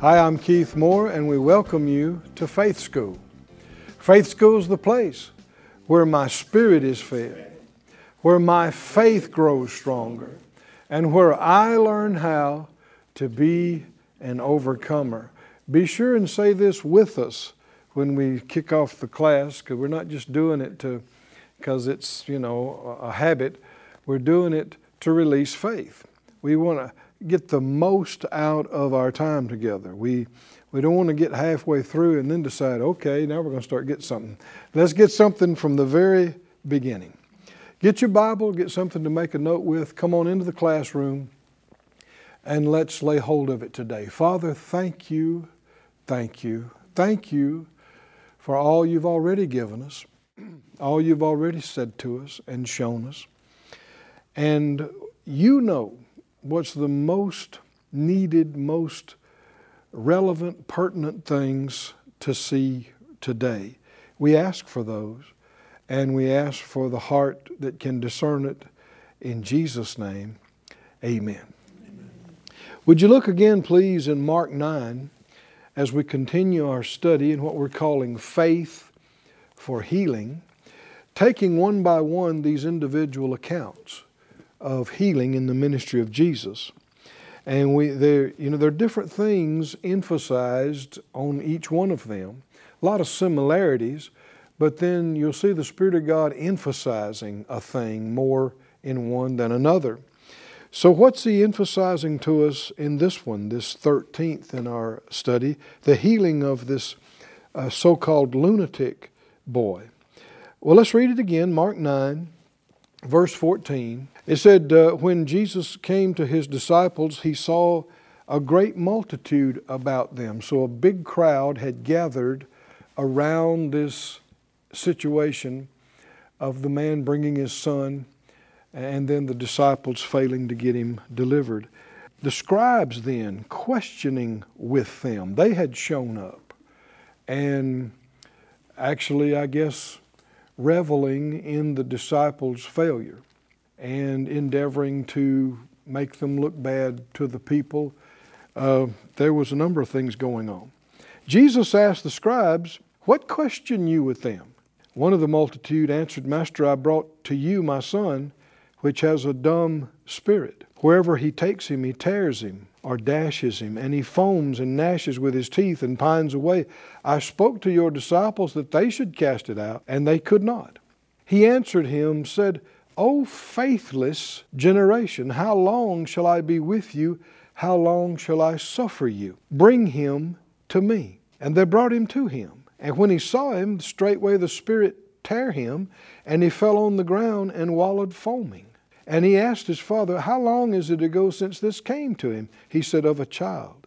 Hi, I'm Keith Moore, and we welcome you to Faith School. Faith School is the place where my spirit is fed, where my faith grows stronger, and where I learn how to be an overcomer. Be sure and say this with us when we kick off the class, because we're not just doing it to because it's you know a habit. We're doing it to release faith. We want to get the most out of our time together. We we don't want to get halfway through and then decide, okay, now we're going to start getting something. Let's get something from the very beginning. Get your Bible, get something to make a note with. Come on into the classroom and let's lay hold of it today. Father, thank you, thank you, thank you for all you've already given us, all you've already said to us and shown us. And you know what's the most needed, most relevant, pertinent things to see today. We ask for those, and we ask for the heart that can discern it. In Jesus' name, amen. Would you look again, please, in Mark 9 as we continue our study in what we're calling faith for healing, taking one by one these individual accounts of healing in the ministry of Jesus. And we there you know there are different things emphasized on each one of them. A lot of similarities, but then you'll see the Spirit of God emphasizing a thing more in one than another. So, what's he emphasizing to us in this one, this 13th in our study? The healing of this uh, so called lunatic boy. Well, let's read it again, Mark 9, verse 14. It said, uh, When Jesus came to his disciples, he saw a great multitude about them. So, a big crowd had gathered around this situation of the man bringing his son and then the disciples failing to get him delivered. The scribes then questioning with them, they had shown up and actually, I guess, reveling in the disciples' failure and endeavoring to make them look bad to the people. Uh, there was a number of things going on. Jesus asked the scribes, What question you with them? One of the multitude answered, Master, I brought to you my son which has a dumb spirit. Wherever he takes him, he tears him or dashes him, and he foams and gnashes with his teeth and pines away. I spoke to your disciples that they should cast it out, and they could not. He answered him, said, O faithless generation, how long shall I be with you? How long shall I suffer you? Bring him to me. And they brought him to him. And when he saw him, straightway the Spirit tear him, and he fell on the ground and wallowed foaming. And he asked his father, How long is it ago since this came to him? He said, Of a child.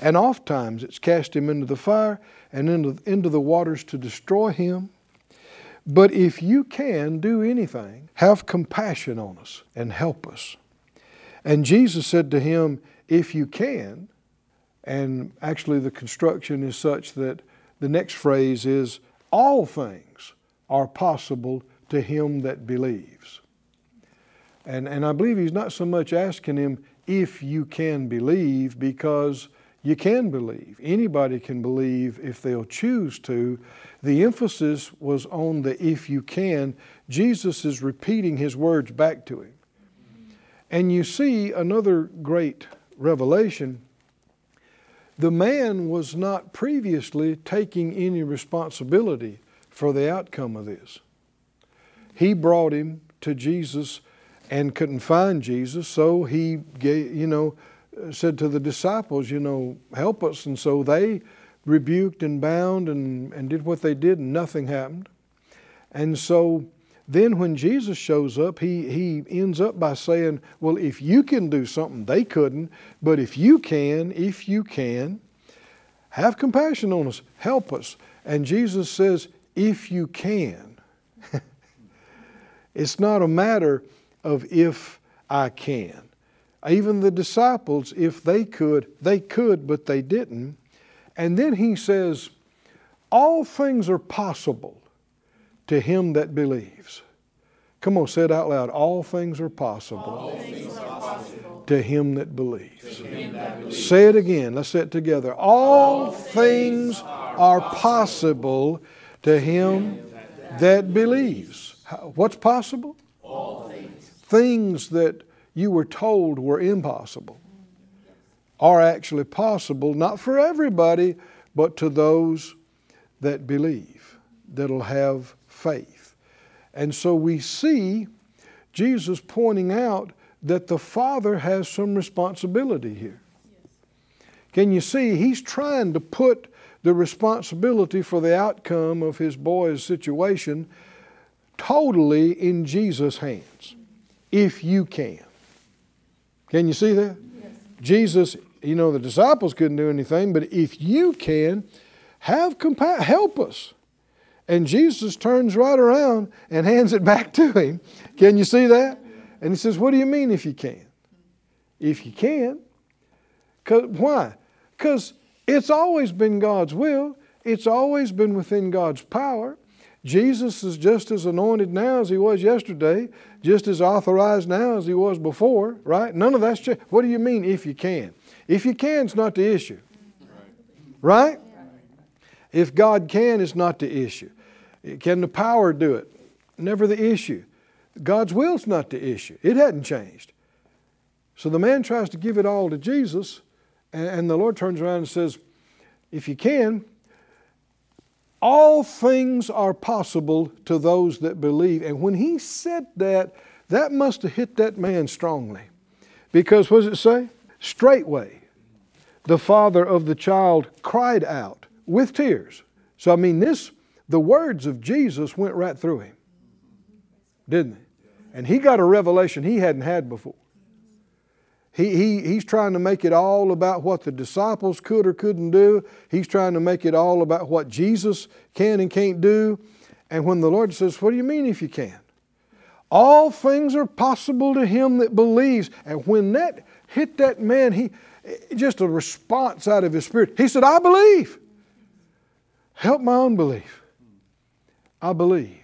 And oft times it's cast him into the fire and into, into the waters to destroy him. But if you can do anything, have compassion on us and help us. And Jesus said to him, If you can, and actually the construction is such that the next phrase is, All things are possible to him that believes. And, and I believe he's not so much asking him if you can believe, because you can believe. Anybody can believe if they'll choose to. The emphasis was on the if you can. Jesus is repeating his words back to him. And you see another great revelation. The man was not previously taking any responsibility for the outcome of this. He brought him to Jesus and couldn't find Jesus, so he gave, you know, said to the disciples, you know, help us. And so they rebuked and bound and, and did what they did, and nothing happened. And so then when Jesus shows up, he, he ends up by saying, Well, if you can do something they couldn't, but if you can, if you can, Have compassion on us. Help us. And Jesus says, if you can. it's not a matter of if I can. Even the disciples, if they could, they could, but they didn't. And then he says, All things are possible to him that believes. Come on, say it out loud. All things are possible, things are possible. to him that believes. Say it again. Let's say it together. All things are possible to him that believes. How- What's possible? All things. Things that you were told were impossible are actually possible, not for everybody, but to those that believe, that'll have faith. And so we see Jesus pointing out that the Father has some responsibility here. Can you see? He's trying to put the responsibility for the outcome of his boy's situation totally in Jesus' hands, if you can. Can you see that? Jesus, you know, the disciples couldn't do anything, but if you can, have compassion, help us. And Jesus turns right around and hands it back to him. Can you see that? And he says, What do you mean if you can? If you can. Cause, why? Because it's always been God's will, it's always been within God's power. Jesus is just as anointed now as he was yesterday, just as authorized now as he was before, right? None of that's changed. What do you mean if you can? If you can, it's not the issue. Right? If God can, it's not the issue. Can the power do it? Never the issue. God's will's not the issue. It hadn't changed. So the man tries to give it all to Jesus, and the Lord turns around and says, If you can, all things are possible to those that believe. And when he said that, that must have hit that man strongly. Because what does it say? Straightway, the father of the child cried out with tears. So, I mean, this, the words of Jesus went right through him, didn't they? And he got a revelation he hadn't had before. He, he, he's trying to make it all about what the disciples could or couldn't do. He's trying to make it all about what Jesus can and can't do. And when the Lord says, What do you mean if you can? All things are possible to him that believes. And when that hit that man, he just a response out of his spirit. He said, I believe. Help my unbelief. I believe.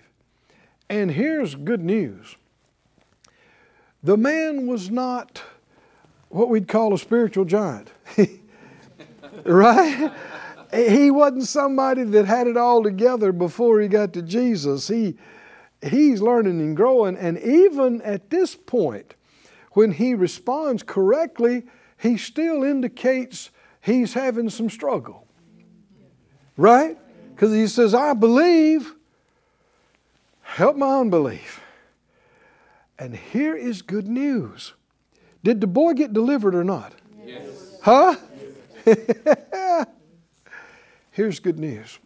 And here's good news. The man was not what we'd call a spiritual giant. right? He wasn't somebody that had it all together before he got to Jesus. He, he's learning and growing. And even at this point, when he responds correctly, he still indicates he's having some struggle. Right? Because he says, I believe, help my unbelief. And here is good news. Did the boy get delivered or not? Yes. Huh? Here's good news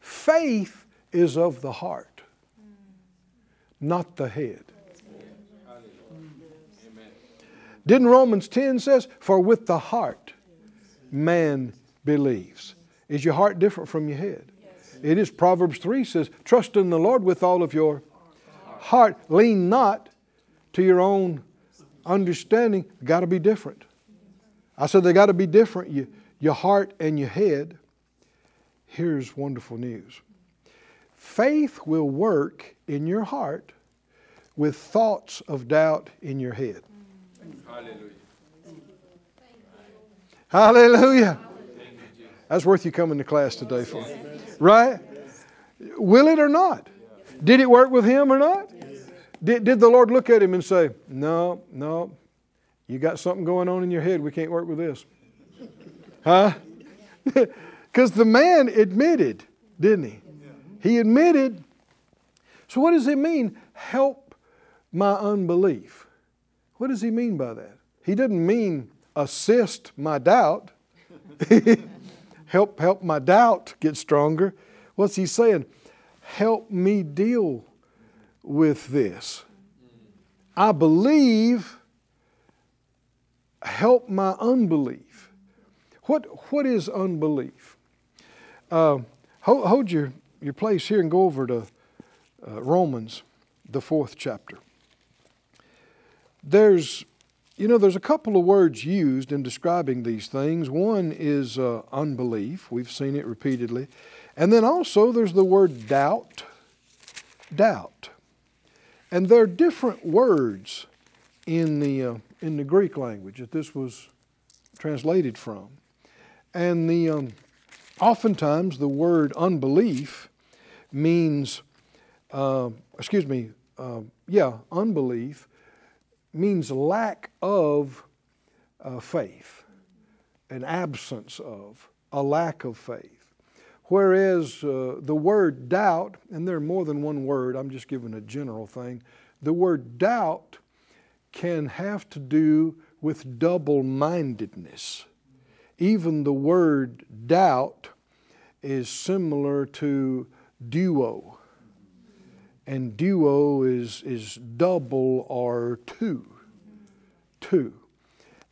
faith is of the heart, not the head. Didn't Romans 10 says, For with the heart man believes. Is your heart different from your head? It is. Proverbs 3 says, Trust in the Lord with all of your heart. Lean not to your own understanding. Got to be different. I said they got to be different. You, your heart and your head. Here's wonderful news faith will work in your heart with thoughts of doubt in your head. Hallelujah. Hallelujah. That's worth you coming to class today for. Right? Will it or not? Did it work with him or not? Did, did the Lord look at him and say, No, no, you got something going on in your head. We can't work with this? Huh? Because the man admitted, didn't he? He admitted. So, what does it mean? Help my unbelief. What does he mean by that? He doesn't mean assist my doubt. help help my doubt get stronger. What's he saying? Help me deal with this. I believe, help my unbelief. What, what is unbelief? Uh, hold, hold your, your place here and go over to uh, Romans, the fourth chapter. There's, you know, there's a couple of words used in describing these things. One is uh, unbelief, we've seen it repeatedly. And then also there's the word doubt. Doubt. And there are different words in the, uh, in the Greek language that this was translated from. And the, um, oftentimes the word unbelief means, uh, excuse me, uh, yeah, unbelief means lack of uh, faith, an absence of, a lack of faith. Whereas uh, the word doubt, and there are more than one word, I'm just giving a general thing, the word doubt can have to do with double mindedness. Even the word doubt is similar to duo. And duo is, is double or two. Two.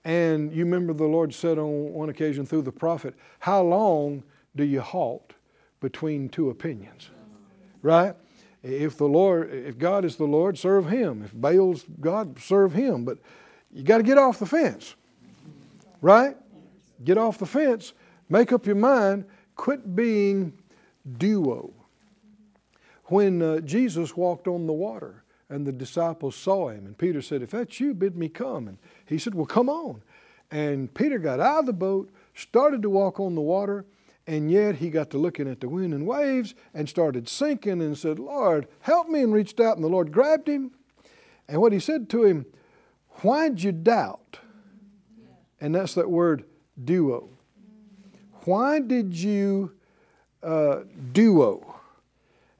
And you remember the Lord said on one occasion through the prophet, How long do you halt between two opinions? Right? If the Lord, if God is the Lord, serve Him. If Baal's God, serve Him. But you got to get off the fence, right? Get off the fence. Make up your mind. Quit being duo. When uh, Jesus walked on the water and the disciples saw him, and Peter said, "If that's you, bid me come." And he said, "Well, come on." And Peter got out of the boat, started to walk on the water, and yet he got to looking at the wind and waves and started sinking and said, Lord, help me, and reached out, and the Lord grabbed him. And what he said to him, Why'd you doubt? And that's that word duo. Why did you uh, duo?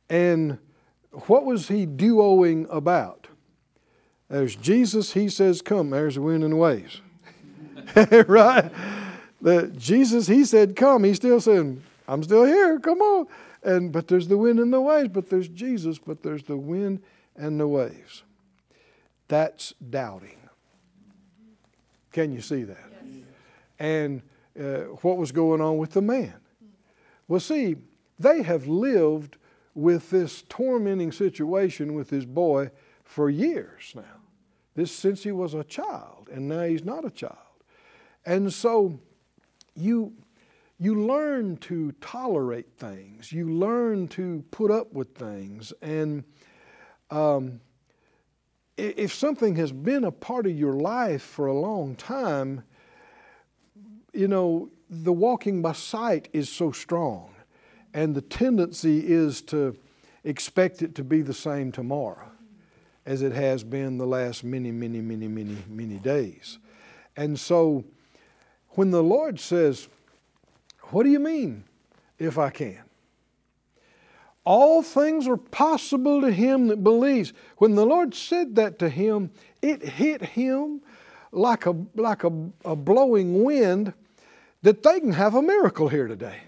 And what was he duoing about? There's Jesus, he says, Come, there's the wind and the waves. right? The Jesus, he said, Come. He's still saying, I'm still here, come on. And but there's the wind and the waves, but there's Jesus, but there's the wind and the waves. That's doubting. Can you see that? Yes. And uh, what was going on with the man? Well, see, they have lived with this tormenting situation with this boy for years now. This since he was a child, and now he's not a child. And so you, you learn to tolerate things, you learn to put up with things. And um, if something has been a part of your life for a long time, you know, the walking by sight is so strong, and the tendency is to expect it to be the same tomorrow as it has been the last many, many, many, many, many days. And so when the Lord says, What do you mean, if I can? All things are possible to him that believes. When the Lord said that to him, it hit him like a, like a, a blowing wind that they can have a miracle here today.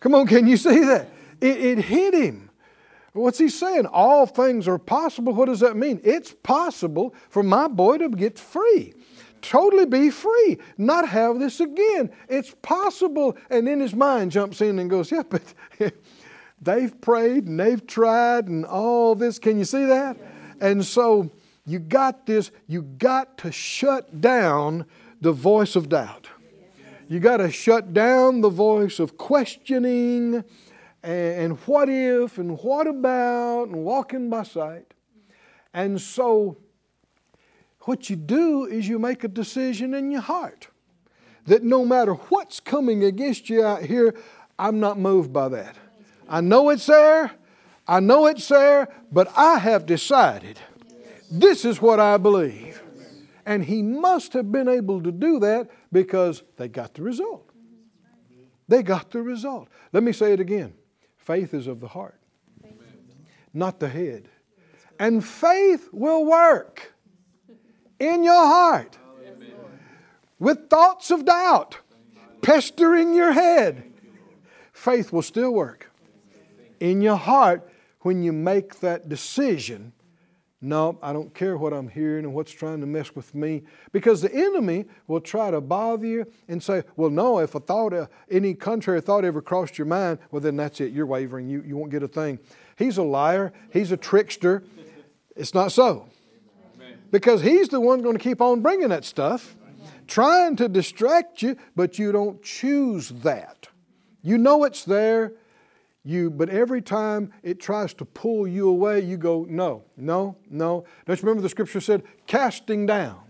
Come on, can you see that? It, it hit him. What's he saying? All things are possible. What does that mean? It's possible for my boy to get free totally be free, not have this again. It's possible. And then his mind jumps in and goes, Yeah, but they've prayed and they've tried and all this. Can you see that? And so you got this, you got to shut down the voice of doubt. You got to shut down the voice of questioning and, what if and what about and walking by sight. And so what you do is you make a decision in your heart that no matter what's coming against you out here, I'm not moved by that. I know it's there, I know it's there, but I have decided this is what I believe. And he must have been able to do that because they got the result. They got the result. Let me say it again faith is of the heart, not the head. And faith will work in your heart with thoughts of doubt pestering your head, faith will still work in your heart when you make that decision No, I don't care what I'm hearing and what's trying to mess with me. Because the enemy will try to bother you and say, well, no, if a thought, uh, any contrary thought ever crossed your mind, well, then that's it. You're wavering. You, you won't get a thing. He's a liar. He's a trickster. It's not so. Because he's the one going to keep on bringing that stuff, trying to distract you, but you don't choose that. You know it's there you but every time it tries to pull you away you go no no no. Don't you remember the scripture said casting down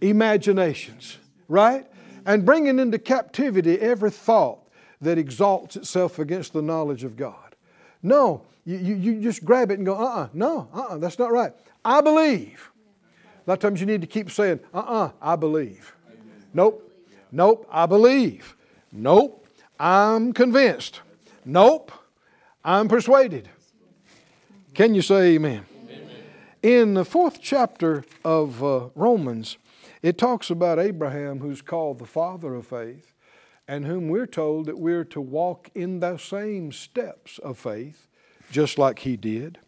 imaginations right? And bringing into captivity every thought that exalts itself against the knowledge of god. No you, you, you just grab it and go uh-uh no uh-uh that's not right i believe a lot of times you need to keep saying uh-uh i believe nope nope i believe nope i'm convinced Nope, I'm persuaded. Can you say amen? amen. In the fourth chapter of uh, Romans, it talks about Abraham, who's called the father of faith, and whom we're told that we're to walk in the same steps of faith, just like he did.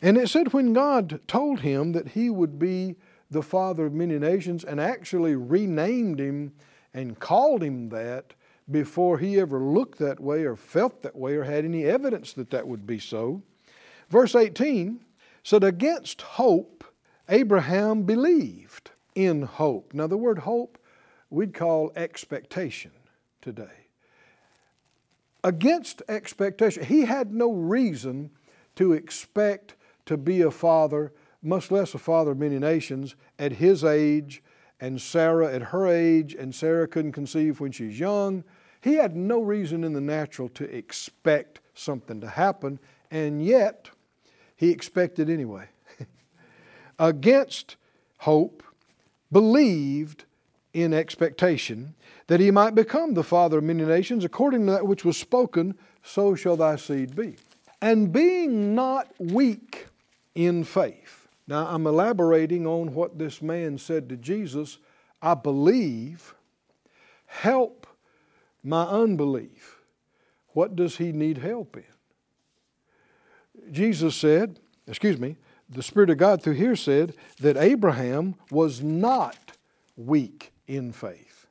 And it said when God told him that he would be the father of many nations and actually renamed him and called him that, before he ever looked that way or felt that way or had any evidence that that would be so. Verse 18 said, Against hope, Abraham believed in hope. Now, the word hope we'd call expectation today. Against expectation. He had no reason to expect to be a father, much less a father of many nations, at his age and Sarah at her age, and Sarah couldn't conceive when she's young. He had no reason in the natural to expect something to happen, and yet he expected anyway. Against hope, believed in expectation that he might become the father of many nations, according to that which was spoken, so shall thy seed be. And being not weak in faith. Now, I'm elaborating on what this man said to Jesus. I believe, help my unbelief. What does he need help in? Jesus said, excuse me, the Spirit of God through here said that Abraham was not weak in faith.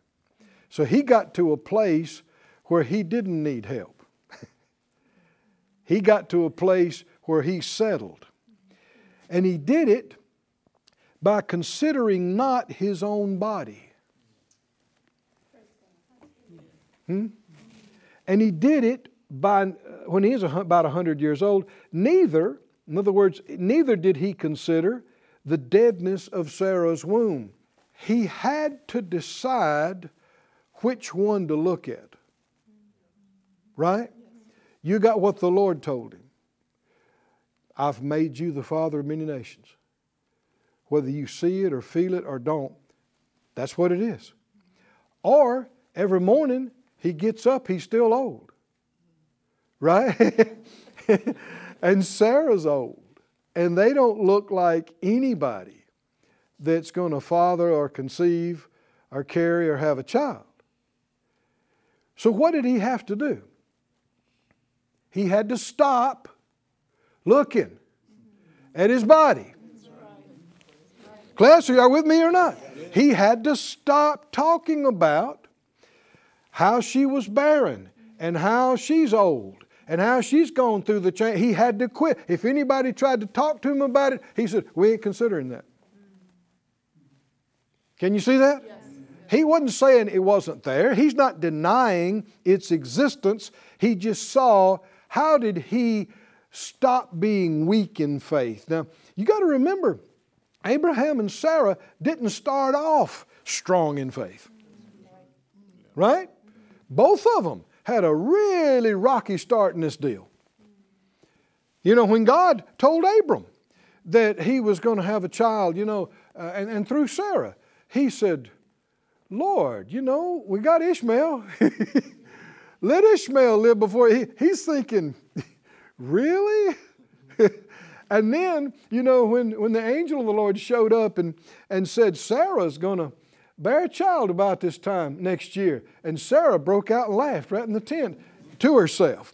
So he got to a place where he didn't need help. he got to a place where he settled. And he did it by considering not his own body. Hmm? And he did it by when he is about 100 years old. Neither, in other words, neither did he consider the deadness of Sarah's womb. He had to decide which one to look at. Right? You got what the Lord told him. I've made you the father of many nations. Whether you see it or feel it or don't, that's what it is. Or every morning he gets up, he's still old. Right? and Sarah's old. And they don't look like anybody that's going to father or conceive or carry or have a child. So, what did he have to do? He had to stop looking at his body. Class, are you with me or not? He had to stop talking about how she was barren and how she's old and how she's gone through the change. He had to quit. If anybody tried to talk to him about it, he said, We ain't considering that. Can you see that? Yes. He wasn't saying it wasn't there. He's not denying its existence. He just saw how did he stop being weak in faith. Now, you got to remember, Abraham and Sarah didn't start off strong in faith. Right? Both of them had a really rocky start in this deal. You know, when God told Abram that he was going to have a child, you know, uh, and, and through Sarah, he said, Lord, you know, we got Ishmael. Let Ishmael live before he, he's thinking, really? and then, you know, when, when the angel of the Lord showed up and, and said, Sarah's going to bear a child about this time next year. And Sarah broke out and laughed right in the tent to herself.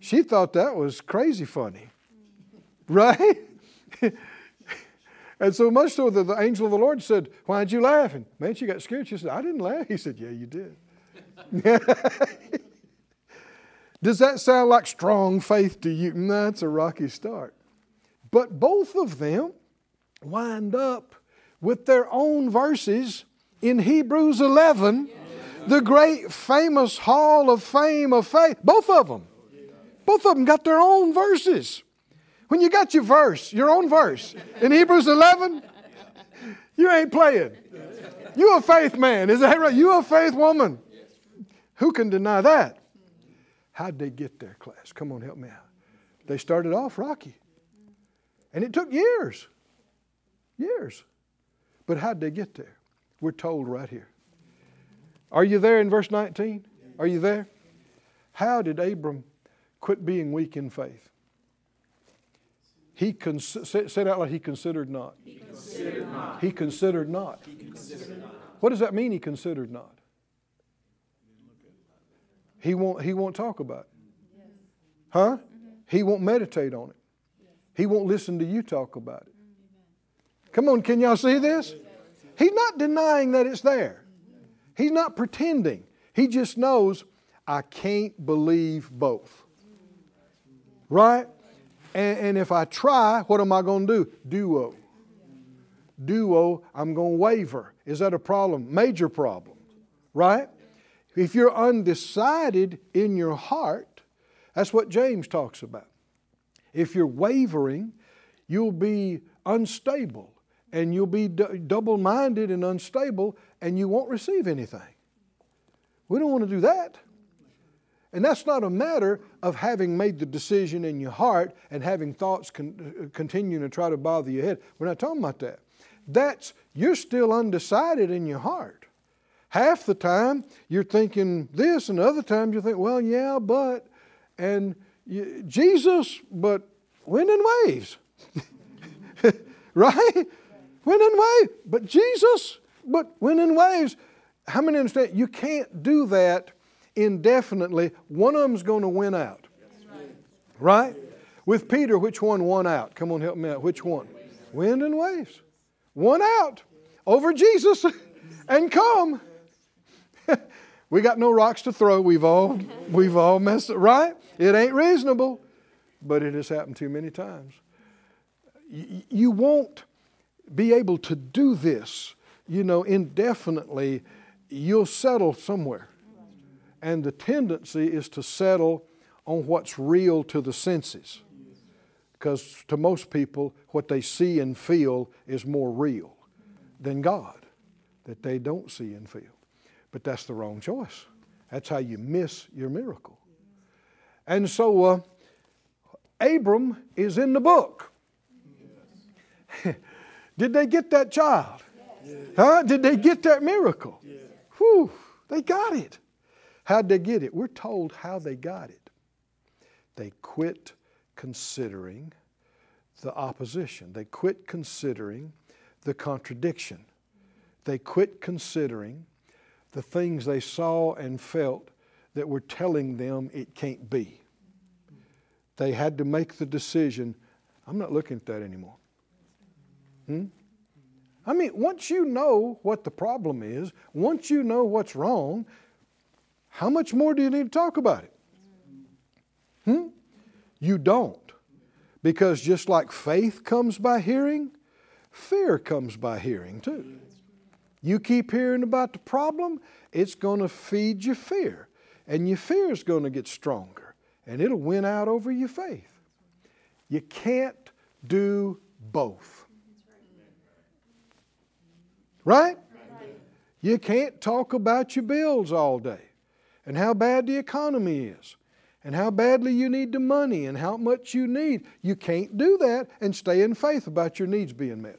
She thought that was crazy funny, right? And so much so that the angel of the Lord said, Why'd you laugh? And man, she got scared. She said, I didn't laugh. He said, Yeah, you did. Does that sound like strong faith to you? It's a rocky start. But both of them wind up with their own verses in Hebrews 11, the great famous hall of fame of faith. Both of them. Both of them got their own verses. When you got your verse, your own verse, in Hebrews 11, you ain't playing. You a faith man, is that right? You a faith woman. Who can deny that? How'd they get there, class? Come on, help me out. They started off rocky. And it took years. Years. But how'd they get there? We're told right here. Are you there in verse 19? Are you there? How did Abram quit being weak in faith? He cons- said out loud, he considered not. He considered not. He considered not. He considered not. What does that mean, he considered not? He won't, he won't talk about it. Huh? Mm-hmm. He won't meditate on it. He won't listen to you talk about it. Come on, can y'all see this? He's not denying that it's there. Mm-hmm. He's not pretending. He just knows I can't believe both. Mm-hmm. Right? And, and if I try, what am I going to do? Duo. Duo, I'm going to waver. Is that a problem? Major problem. Right? If you're undecided in your heart, that's what James talks about. If you're wavering, you'll be unstable and you'll be d- double minded and unstable and you won't receive anything. We don't want to do that. And that's not a matter of having made the decision in your heart and having thoughts con- uh, continuing to try to bother your head. We're not talking about that. That's, you're still undecided in your heart. Half the time you're thinking this, and other times you think, well, yeah, but, and you, Jesus, but wind and waves. right? Wind and waves. But Jesus, but wind and waves. How many understand? You can't do that indefinitely. Won of them's going to win out. Right? With Peter, which one won out? Come on, help me out. Which one? Wind and waves. One out over Jesus and come. we got no rocks to throw. We've all we've all messed it right. It ain't reasonable, but it has happened too many times. You won't be able to do this, you know, indefinitely. You'll settle somewhere. And the tendency is to settle on what's real to the senses. Because to most people, what they see and feel is more real than God, that they don't see and feel. But that's the wrong choice. That's how you miss your miracle. And so uh, Abram is in the book. Did they get that child? Huh? Did they get that miracle? Whew, they got it. How'd they get it? We're told how they got it. They quit considering the opposition, they quit considering the contradiction, they quit considering the things they saw and felt that were telling them it can't be. They had to make the decision I'm not looking at that anymore. Hmm? I mean, once you know what the problem is, once you know what's wrong, how much more do you need to talk about it? Hmm? You don't. Because just like faith comes by hearing, fear comes by hearing too. You keep hearing about the problem, it's going to feed your fear. And your fear is going to get stronger. And it'll win out over your faith. You can't do both. Right? You can't talk about your bills all day and how bad the economy is and how badly you need the money and how much you need. You can't do that and stay in faith about your needs being met.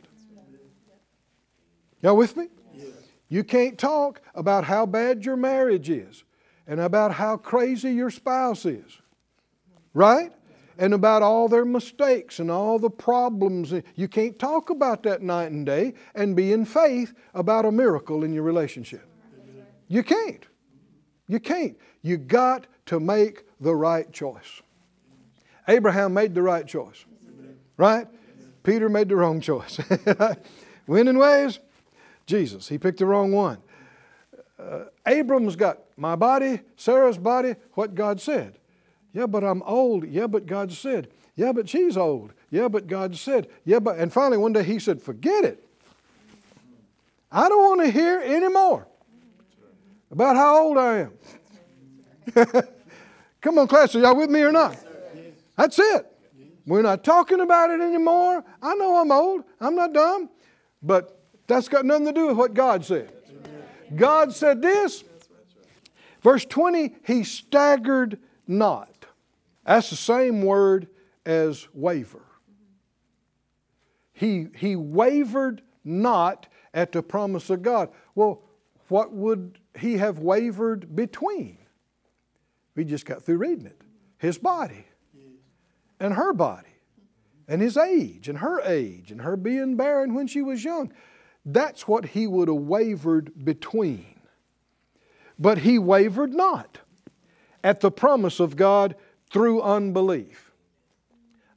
Y'all with me? You can't talk about how bad your marriage is and about how crazy your spouse is. Right? And about all their mistakes and all the problems. You can't talk about that night and day and be in faith about a miracle in your relationship. You can't. You can't. You got to make the right choice. Abraham made the right choice. Right? Peter made the wrong choice. Winning ways, Jesus. He picked the wrong one. Uh, Abram's got my body, Sarah's body, what God said. Yeah, but I'm old. Yeah, but God said. Yeah, but she's old. Yeah, but God said. Yeah, but, and finally one day he said, forget it. I don't want to hear anymore about how old I am. Come on, class, are y'all with me or not? That's it. We're not talking about it anymore. I know I'm old. I'm not dumb. But that's got nothing to do with what God said. God said this. Verse 20, he staggered not. That's the same word as waver. He, he wavered not at the promise of God. Well, what would he have wavered between? We just got through reading it. His body and her body and his age and her age and her being barren when she was young. That's what he would have wavered between. But he wavered not at the promise of God through unbelief.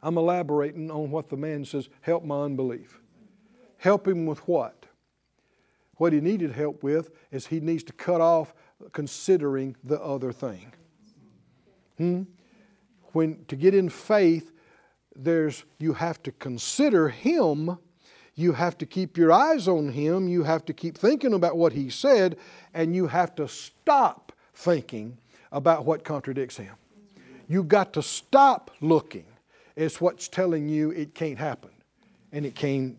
I'm elaborating on what the man says help my unbelief. Help him with what? What he needed help with is he needs to cut off considering the other thing. Hmm? When to get in faith, there's you have to consider him you have to keep your eyes on him you have to keep thinking about what he said and you have to stop thinking about what contradicts him you've got to stop looking it's what's telling you it can't happen and it can't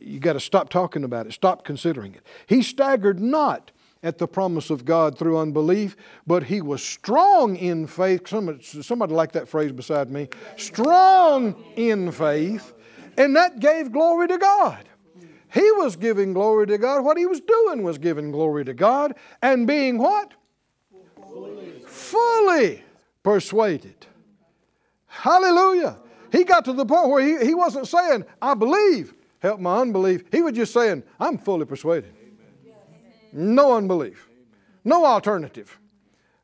you got to stop talking about it stop considering it he staggered not at the promise of God through unbelief, but he was strong in faith. Somebody, somebody like that phrase beside me. Strong in faith, and that gave glory to God. He was giving glory to God. What he was doing was giving glory to God and being what? Fully, Fully persuaded. Hallelujah. He got to the point where he, he wasn't saying, I believe, help my unbelief. He was just saying, I'm fully persuaded. No unbelief. No alternative.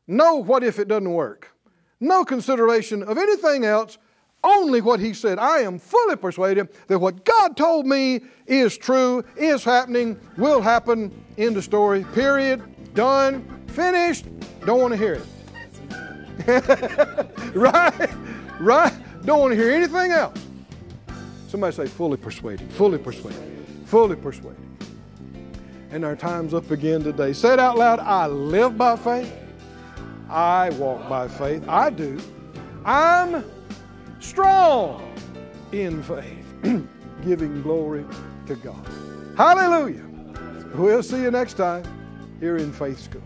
No what if it doesn't work. No consideration of anything else, only what he said. I am fully persuaded that what God told me is true, is happening, will happen. End of story. Period. Done. Finished. Don't want to hear it. right? Right? Don't want to hear anything else. Somebody say fully persuaded. Fully persuaded. Fully persuaded and our time's up again today. Say it out loud I live by faith. I walk by faith. I do. I'm strong in faith, giving glory to God. Hallelujah. We'll see you next time here in Faith School.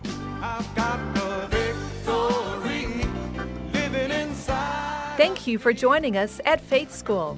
Thank you for joining us at Faith School.